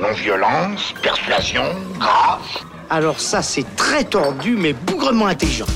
Non-violence, persuasion, grâce. Alors ça, c'est très tordu, mais bougrement intelligent.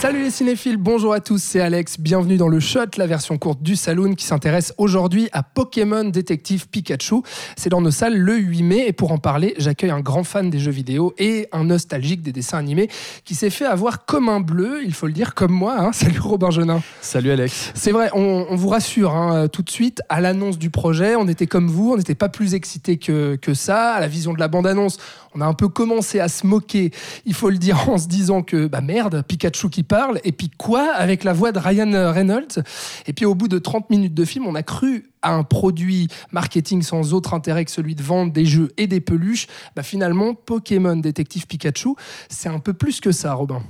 Salut les cinéphiles, bonjour à tous, c'est Alex, bienvenue dans le Shot, la version courte du Saloon qui s'intéresse aujourd'hui à Pokémon Détective Pikachu. C'est dans nos salles le 8 mai et pour en parler, j'accueille un grand fan des jeux vidéo et un nostalgique des dessins animés qui s'est fait avoir comme un bleu, il faut le dire, comme moi. Hein. Salut Robin Genin. Salut Alex. C'est vrai, on, vous rassure hein, tout de suite, à l'annonce du projet, on était comme vous, on n'était pas plus excité que, que ça. À la vision de la bande-annonce, on a un peu commencé à se moquer, il faut le dire, en se disant que, bah merde, Pikachu qui parle, et puis quoi avec la voix de Ryan Reynolds? Et puis au bout de 30 minutes de film, on a cru à un produit marketing sans autre intérêt que celui de vendre des jeux et des peluches. Bah finalement, Pokémon Détective Pikachu, c'est un peu plus que ça, Robin.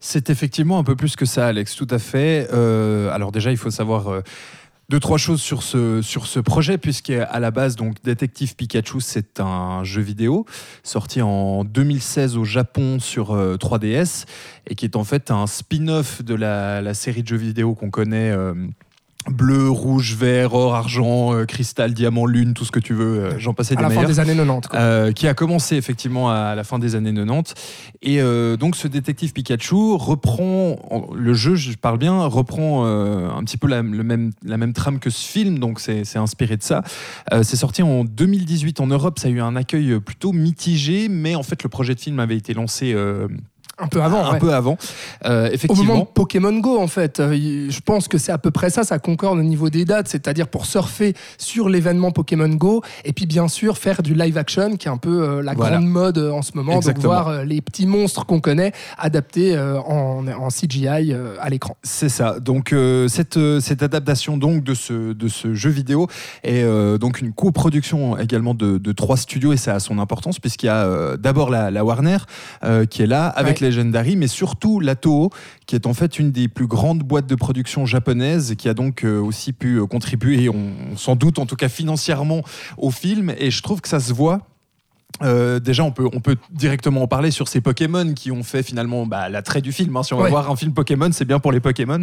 C'est effectivement un peu plus que ça, Alex, tout à fait. Euh, alors déjà, il faut savoir... Euh, deux, trois choses sur ce, sur ce projet, la base, donc, Détective Pikachu, c'est un jeu vidéo sorti en 2016 au Japon sur 3DS euh, et qui est en fait un spin-off de la, la, série de jeux vidéo qu'on connaît. Euh, bleu, rouge, vert, or, argent, euh, cristal, diamant, lune, tout ce que tu veux, euh, j'en passais des à la fin des années 90. Euh, qui a commencé effectivement à la fin des années 90. Et donc ce détective Pikachu reprend, le jeu, je parle bien, reprend un petit peu la, le même, la même trame que ce film, donc c'est inspiré de ça. c'est sorti en 2018 en Europe, ça a eu un accueil plutôt mitigé, mais en fait le projet de film avait été lancé un peu avant. Un peu avant, euh, effectivement. Au moment de Pokémon Go, en fait. Euh, je pense que c'est à peu près ça, ça concorde au niveau des dates, c'est-à-dire pour surfer sur l'événement Pokémon Go, et puis bien sûr faire du live action, qui est un peu euh, la grande mode en ce moment, de voir les petits monstres qu'on connaît adaptés en, en, CGI à l'écran. C'est ça. Donc cette, cette adaptation donc de ce, de ce jeu vidéo est donc une coproduction également de, de, trois studios, et ça a son importance, puisqu'il y a d'abord la, la, Warner qui est là, avec les Legendary, mais surtout la Toho, qui est en fait une des plus grandes boîtes de production japonaises, qui a donc euh, aussi pu euh, contribuer, on, sans doute en tout cas financièrement, au film. Et je trouve que ça se voit euh, déjà, on peut, on peut directement en parler sur ces Pokémon qui ont fait finalement bah, l'attrait du film. Hein. Si on va voir un film Pokémon, c'est bien pour les Pokémon.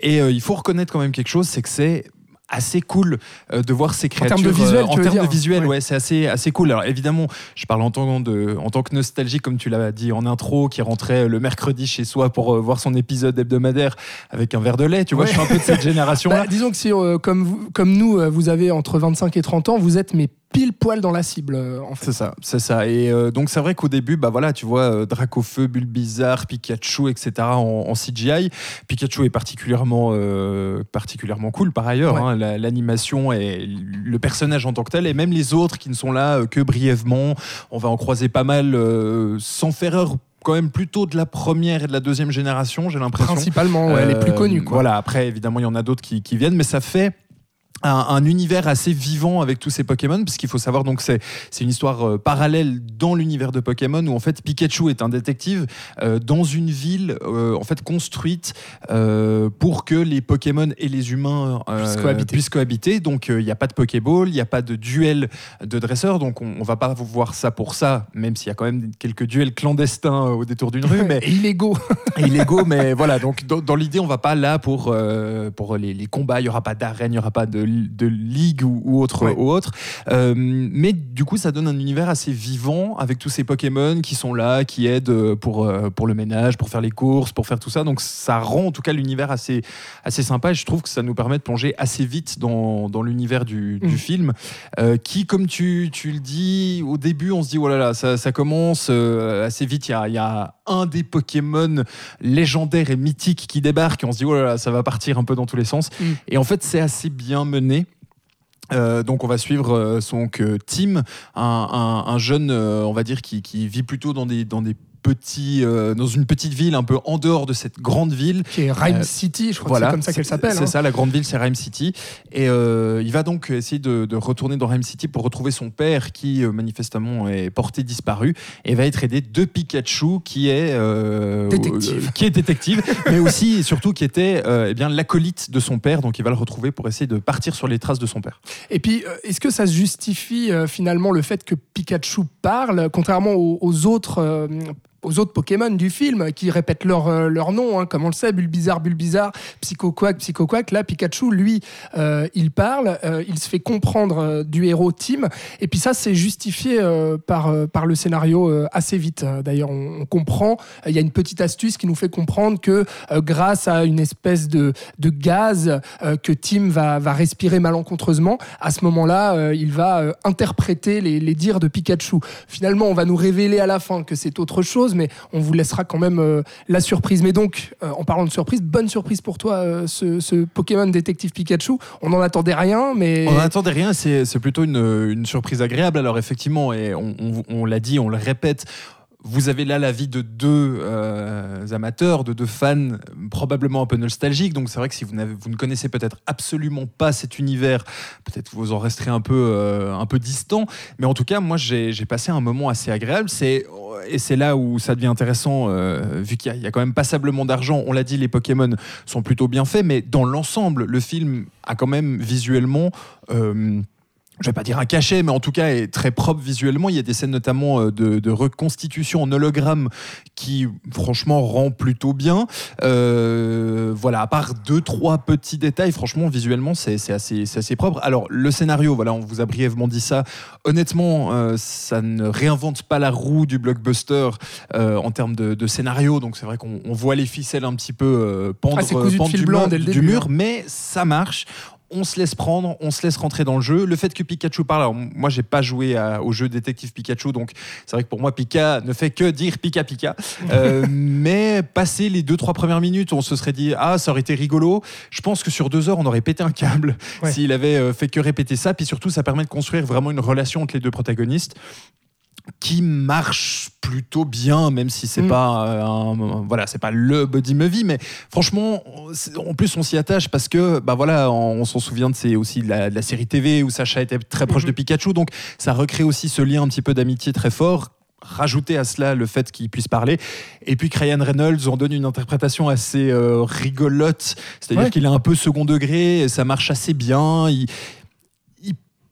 Et il faut reconnaître quand même quelque chose, c'est que c'est assez cool euh, de voir ces créatures en termes de visuel, en termes de visuel ouais, c'est assez assez cool. Alors évidemment je parle en tant de en tant que nostalgie comme tu l'as dit en intro qui rentrait le mercredi chez soi pour euh, voir son épisode hebdomadaire avec un verre de lait. Tu vois je suis un peu de cette génération là bah, disons que si euh, comme vous, comme nous vous avez entre 25 et 30 ans vous êtes mes pile poil dans la cible. Euh, en fait. C'est ça, c'est ça. Et euh, donc c'est vrai qu'au début, bah voilà, tu vois, euh, Dracofeu, Bulbizarre, Pikachu, etc. en, CGI. Pikachu est particulièrement, particulièrement cool par ailleurs. Hein. L'animation et le personnage en tant que tel, et même les autres qui ne sont là que brièvement. On va en croiser pas mal sans faire erreur quand même plutôt de la première et de la deuxième génération, j'ai l'impression. Principalement, ouais, les plus connus. Quoi. Voilà, après, évidemment, il y en a d'autres qui, qui, viennent, mais ça fait un, univers assez vivant avec tous ces Pokémon, parce qu'il faut savoir donc c'est c'est une histoire euh, parallèle dans l'univers de Pokémon où en fait Pikachu est un détective euh, dans une ville euh, en fait construite pour que les Pokémon et les humains puissent cohabiter. Donc il n'y a pas de Pokéball, il n'y a pas de duel de dresseurs, donc on, on va pas voir ça pour ça, même s'il y a quand même quelques duels clandestins au détour d'une rue, mais illégaux. illégaux, mais voilà. Donc dans, l'idée, on va pas là pour pour les, les combats, il y aura pas d'arène, il y aura pas de de ligue ou, autre. Ou autre. Euh, mais du coup, ça donne un univers assez vivant avec tous ces Pokémon qui sont là, qui aident pour, euh, pour le ménage, pour faire les courses, pour faire tout ça. Donc ça rend en tout cas l'univers assez, assez sympa et je trouve que ça nous permet de plonger assez vite dans, dans l'univers du, du, mm. film euh, qui, comme tu, tu, le dis, au début, on se dit, oh là là, ça, ça commence assez vite. Il y a, y a, un des Pokémon légendaires et mythiques qui débarque on se dit, oh là là, ça va partir un peu dans tous les sens. Mm. Et en fait, c'est assez bien mené euh, donc on va suivre euh, son Tim, un, jeune, euh, on va dire, qui, qui, vit plutôt dans des, dans des petit, euh, dans une petite ville un peu en dehors de cette grande ville. Qui est Rhyme euh, City, je crois que c'est comme ça qu'elle s'appelle. C'est hein. ça, la grande ville, c'est Rhyme City. Et euh, il va donc essayer de, retourner dans Rhyme City pour retrouver son père qui, manifestement, est porté disparu et va être aidé de Pikachu qui est détective, qui est détective mais aussi et surtout qui était eh bien l'acolyte de son père. Donc il va le retrouver pour essayer de partir sur les traces de son père. Et puis, est-ce que ça justifie finalement le fait que Pikachu parle, contrairement aux, aux autres aux autres Pokémon du film qui répètent leur, euh, leur nom, hein, comme on le sait, Bulbizarre, Bulbizarre, Psychoquack, Psychoquack. Là, Pikachu, lui, euh, il parle, euh, il se fait comprendre du héros Tim. Et puis ça, c'est justifié par, par le scénario assez vite. D'ailleurs, on, comprend, il y a une petite astuce qui nous fait comprendre que grâce à une espèce de, de gaz que Tim va, va respirer malencontreusement, à ce moment-là, il va interpréter les, les dires de Pikachu. Finalement, on va nous révéler à la fin que c'est autre chose mais on vous laissera quand même euh, la surprise. Mais donc, euh, en parlant de surprise, bonne surprise pour toi, euh, ce, Pokémon détective Pikachu. On n'en attendait rien, mais. On n'en attendait rien, c'est plutôt une, surprise agréable. Alors, effectivement, et on l'a dit, on le répète, vous avez là la vie de deux euh, amateurs, de deux fans probablement un peu nostalgiques. Donc c'est vrai que si vous, ne connaissez peut-être absolument pas cet univers, peut-être vous en resterez un peu, euh, distant. Mais en tout cas, moi j'ai passé un moment assez agréable. Et c'est là où ça devient intéressant, euh, vu qu'il y, a quand même passablement d'argent. On l'a dit, les Pokémon sont plutôt bien faits, mais dans l'ensemble, le film a quand même visuellement je vais pas dire un cachet, mais en tout cas est très propre visuellement. Il y a des scènes notamment euh, de, reconstitution en hologramme qui, franchement, rend plutôt bien. Euh, voilà, à part deux, trois petits détails, franchement, visuellement, c'est assez, assez propre. Alors, le scénario, voilà, on vous a brièvement dit ça. Honnêtement, euh, ça ne réinvente pas la roue du blockbuster en termes de, scénario. Donc, c'est vrai qu'on voit les ficelles un petit peu pendre, ah, du, blanc, du mur, hein. mais ça marche on se laisse prendre, on se laisse rentrer dans le jeu. Le fait que Pikachu parle, alors moi j'ai pas joué au jeu détective Pikachu, donc c'est vrai que pour moi Pika ne fait que dire Pika Pika. Euh, mais passer les deux trois premières minutes, on se serait dit ah ça aurait été rigolo. Je pense que sur deux heures on aurait pété un câble s'il avait euh, fait que répéter ça. Puis surtout ça permet de construire vraiment une relation entre les deux protagonistes qui marche plutôt bien, même si c'est mm. pas euh, un, voilà, c'est pas le buddy movie, mais franchement, en plus on s'y attache parce que bah voilà, on, s'en souvient de c'est aussi de la, série TV où Sacha était très proche de mm-hmm. Pikachu, donc ça recrée aussi ce lien un petit peu d'amitié très fort. Rajouter à cela le fait qu'il puisse parler. Et puis Ryan Reynolds en donne une interprétation assez euh, rigolote, c'est-à-dire qu'il est un peu second degré, ça marche assez bien. Il,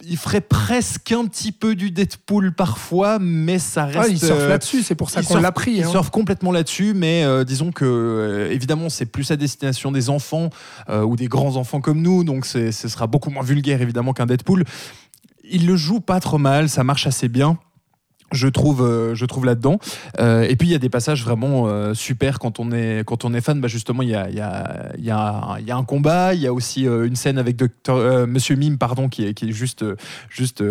il ferait presque un petit peu du Deadpool parfois, mais ça reste. Ah, il surfe euh, là-dessus, c'est pour ça qu'on l'a pris. Il hein. surfe complètement là-dessus, mais euh, disons que, euh, évidemment, c'est plus à destination des enfants ou des grands enfants comme nous, donc ce sera beaucoup moins vulgaire, évidemment, qu'un Deadpool. Il le joue pas trop mal, ça marche assez bien je trouve, euh, je trouve là-dedans. Euh, et puis il y a des passages vraiment euh, super quand on est, quand on est fan. Bah justement, il y a, y, a, y, a, y a, un combat, il y a aussi une scène avec Monsieur Mime, pardon, qui est, qui est juste, juste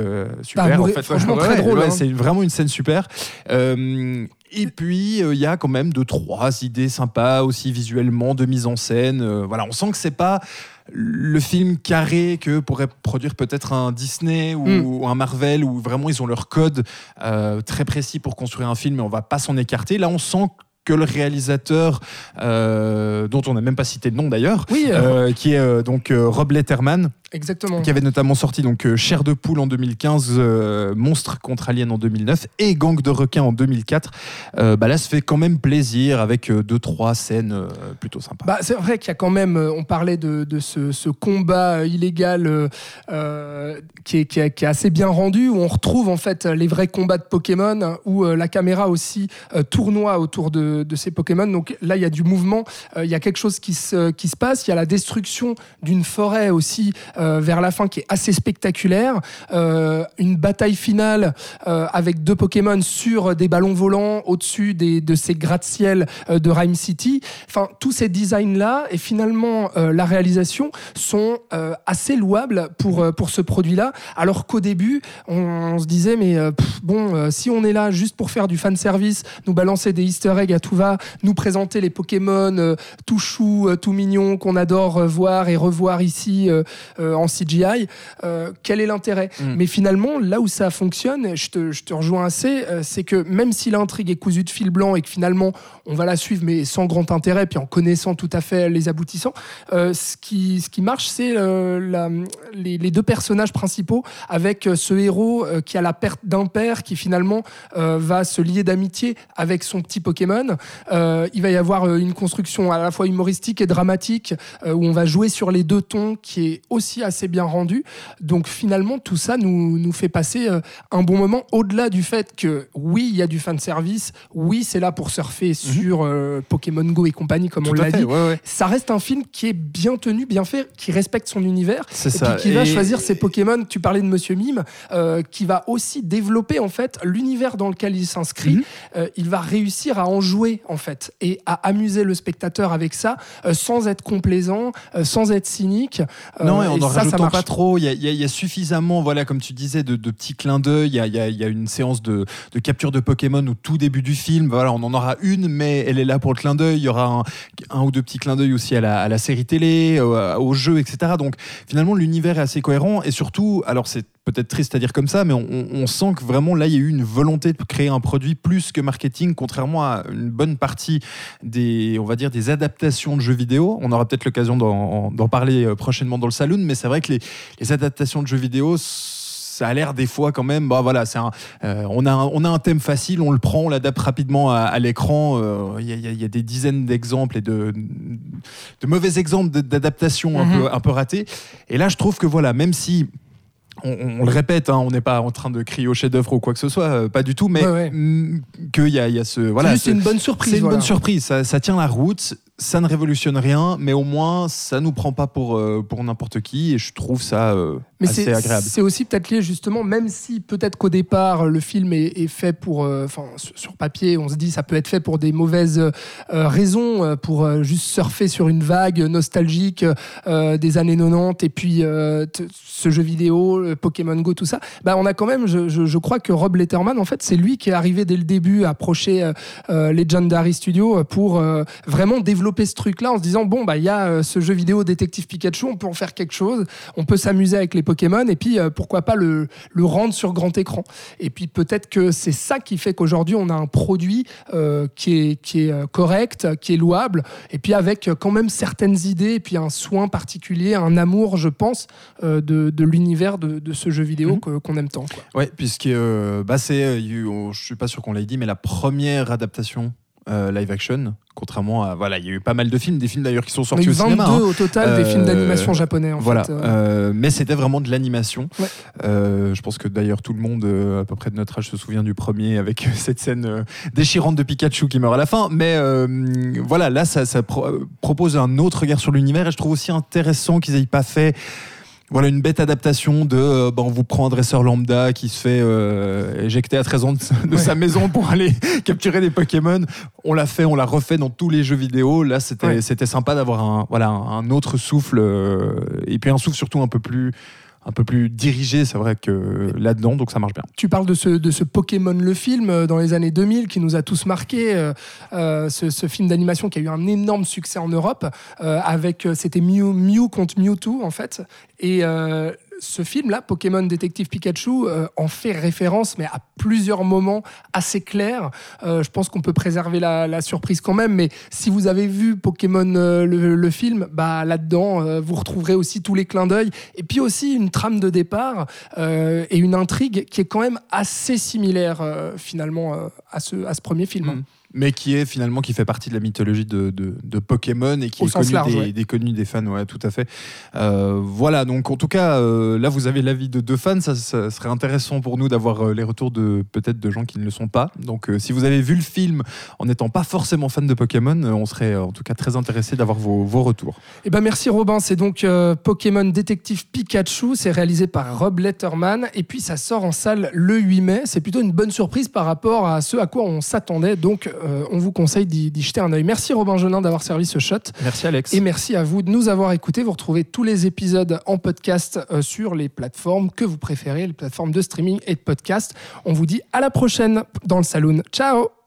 super. Bah, en fait, franchement, très drôle. Hein. C'est vraiment une scène super. Et puis, il y a quand même deux, trois idées sympas aussi visuellement, de mise en scène. voilà, on sent que c'est pas le film carré que pourrait produire peut-être un Disney ou, hmm. un Marvel où vraiment ils ont leur code euh, très précis pour construire un film et on va pas s'en écarter. Là, on sent que le réalisateur, euh, dont on n'a même pas cité le nom d'ailleurs, euh, qui est donc Rob Letterman, Exactement. Qui avait notamment sorti donc euh, Chair de poule en 2015, euh, Monstre contre Alien en 2009 et Gang de requins en 2004. Euh, bah là, ça fait quand même plaisir avec deux trois scènes plutôt sympas. Bah, c'est vrai qu'il y a quand même, on parlait de, ce, combat illégal qui est, qui, est, assez bien rendu où on retrouve en fait les vrais combats de Pokémon où la caméra aussi tournoie autour de, ces Pokémon. Donc là, il y a du mouvement, il y a quelque chose qui se, qui se passe. Il y a la destruction d'une forêt aussi. Euh, vers la fin qui est assez spectaculaire. Euh, une bataille finale euh, avec deux Pokémon sur des ballons volants au-dessus de ces gratte-ciel de Rhyme City. Enfin, tous ces designs-là et finalement la réalisation sont assez louables pour, pour ce produit-là. Alors qu'au début, on, se disait, mais bon, si on est là juste pour faire du fan service, nous balancer des easter eggs à tout va, nous présenter les Pokémon tout chou, tout mignon qu'on adore voir et revoir ici en CGI, euh, quel est l'intérêt mm. Mais finalement, là où ça fonctionne, je te, je te rejoins assez, euh, c'est que même si l'intrigue est cousue de fil blanc et que finalement on va la suivre mais sans grand intérêt, puis en connaissant tout à fait les aboutissants, euh, ce, qui, ce qui marche, c'est les, les, deux personnages principaux avec ce héros qui a la perte d'un père, qui finalement va se lier d'amitié avec son petit Pokémon. il va y avoir une construction à la fois humoristique et dramatique où on va jouer sur les deux tons qui est aussi aussi assez bien rendu. Donc finalement, tout ça nous, nous fait passer euh, un bon moment au-delà du fait que oui, il y a du fan service, oui, c'est là pour surfer sur euh, Pokémon Go et compagnie, comme on Mhm. Tout l'a dit. ouais, ouais. Ça reste un film qui est bien tenu, bien fait, qui respecte son univers. Et ça. puis qui va choisir ses Pokémon. Tu parlais de Monsieur Mime, euh, qui va aussi développer en fait l'univers dans lequel il s'inscrit. Mhm. Euh, il va réussir à en jouer en fait et à amuser le spectateur avec ça, sans être complaisant, sans être cynique. Non, et en en ça, ça rajoutant marche. pas trop, il y a, y y suffisamment, voilà, comme tu disais, de, de petits clins d'œil. Il y a, y une séance de, de capture de Pokémon au tout début du film. Voilà, on en aura une, mais elle est là pour le clin d'œil. Il y aura un, un ou deux petits clins d'œil aussi à la, à la série télé, euh, au jeu, etc. Donc finalement, l'univers est assez cohérent. Et surtout, alors c'est peut-être triste à dire comme ça, mais on, sent que vraiment là, il y a eu une volonté de créer un produit plus que marketing, contrairement à une bonne partie des, on va dire, des adaptations de jeux vidéo. On aura peut-être l'occasion d'en parler euh, prochainement dans le saloon, mais c'est vrai que les, les adaptations de jeux vidéo, ça a l'air des fois quand même, bah voilà, c'est un, euh, on, a un, on a un thème facile, on le prend, on l'adapte rapidement à, à l'écran. euh, Il y, a- y y des dizaines d'exemples et de, de mauvais exemples d'adaptation un, peu, un peu ratés. Et là, je trouve que voilà, même si on, on- on le répète, hein, on n'est pas en train de crier au chef-d'œuvre ou quoi que ce soit, euh, pas du tout, mais Ouais, ouais. qu'il y y a ce C'est voilà, juste ce- une bonne surprise. c'est une voilà. bonne surprise, ça, ça tient la route, ça ne révolutionne rien, mais au moins ça nous prend pas pour, euh, pour n'importe qui et je trouve ça euh, Mais assez c'est agréable. c'est aussi peut-être lié justement, même si peut-être qu'au départ le film est, est fait pour, euh, enfin sur, sur papier, on se dit ça peut être fait pour des mauvaises raisons, pour juste surfer sur une vague nostalgique des années 90 et puis ce jeu vidéo, le Pokémon Go, tout ça. Bah on a quand même, je, je- je crois que Rob Letterman, en fait, c'est lui qui est arrivé dès le début à approcher Legendary Studio pour vraiment développer ce truc-là en se disant bon bah il y a euh, ce jeu vidéo détective Pikachu, on peut en faire quelque chose, on peut s'amuser avec les Pokémon et puis euh, pourquoi pas le, le rendre sur grand écran. Et puis peut-être que c'est ça qui fait qu'aujourd'hui on a un produit euh, qui est, qui est correct, qui est louable et puis avec quand même certaines idées et puis un soin particulier, un amour je pense euh, de, de l'univers de, de ce jeu vidéo Mhm. qu'on aime tant. quoi. Ouais, puisque euh, bah, c'est, je suis pas sûr qu'on l'ait dit, mais la première adaptation euh, live action, contrairement à voilà, il y a eu pas mal de films, des films d'ailleurs qui sont sortis au 22 cinéma. hein. au total des Euh, films d'animation japonais en voilà, fait. euh. euh, mais c'était vraiment de l'animation. Ouais. Euh, je pense que d'ailleurs tout le monde, euh, à peu près de notre âge, se souvient du premier avec cette scène euh, déchirante de Pikachu qui meurt à la fin. Mais euh, voilà, là, ça, ça pro- euh, propose un autre regard sur l'univers et je trouve aussi intéressant qu'ils aient pas fait. Voilà une bête adaptation de euh, bah, on vous prend un dresseur lambda qui se fait euh, éjecter à 13 ans de, de Ouais. sa maison pour aller capturer des Pokémon. On l'a fait, on l'a refait dans tous les jeux vidéo. Là, c'était Ouais. c'était sympa d'avoir un voilà un, un autre souffle euh, et puis un souffle surtout un peu plus un peu plus dirigé, c'est vrai que là-dedans, donc ça marche bien. Tu parles de ce, de ce Pokémon le film euh, dans les années 2000 qui nous a tous marqué, euh, euh, ce, film d'animation qui a eu un énorme succès en Europe, avec c'était Mew, Mew contre Mewtwo en fait, et ce film-là, Pokémon Détective Pikachu, euh, en fait référence, mais à plusieurs moments assez clairs. Euh, je pense qu'on peut préserver la, surprise quand même, mais si vous avez vu Pokémon euh, le, film, bah là-dedans, vous retrouverez aussi tous les clins d'œil, et puis aussi une trame de départ et une intrigue qui est quand même assez similaire finalement à, ce, premier film. Mm. Mais qui est finalement qui fait partie de la mythologie de, de, de Pokémon et qui Au est connu, large, des, ouais. des connus des fans, ouais, tout à fait. Euh, voilà, donc en tout cas, euh, là vous avez l'avis de deux fans, ça, ça serait intéressant pour nous d'avoir euh, les retours de peut-être de gens qui ne le sont pas. Donc euh, si vous avez vu le film en n'étant pas forcément fan de Pokémon, on serait en tout cas très intéressé d'avoir vos, vos retours. Eh ben merci Robin, c'est donc Pokémon Détective Pikachu, c'est réalisé par Rob Letterman et puis ça sort en salle le 8 mai. C'est plutôt une bonne surprise par rapport à ce à quoi on s'attendait, donc euh, on vous conseille d'y jeter un œil. Merci Robin Genin d'avoir servi ce shot Merci Alex. et merci à vous de nous avoir écoutés. Vous retrouvez tous les épisodes en podcast euh, sur les plateformes que vous préférez, les plateformes de streaming et de podcast. On vous dit à la prochaine dans le saloon. Ciao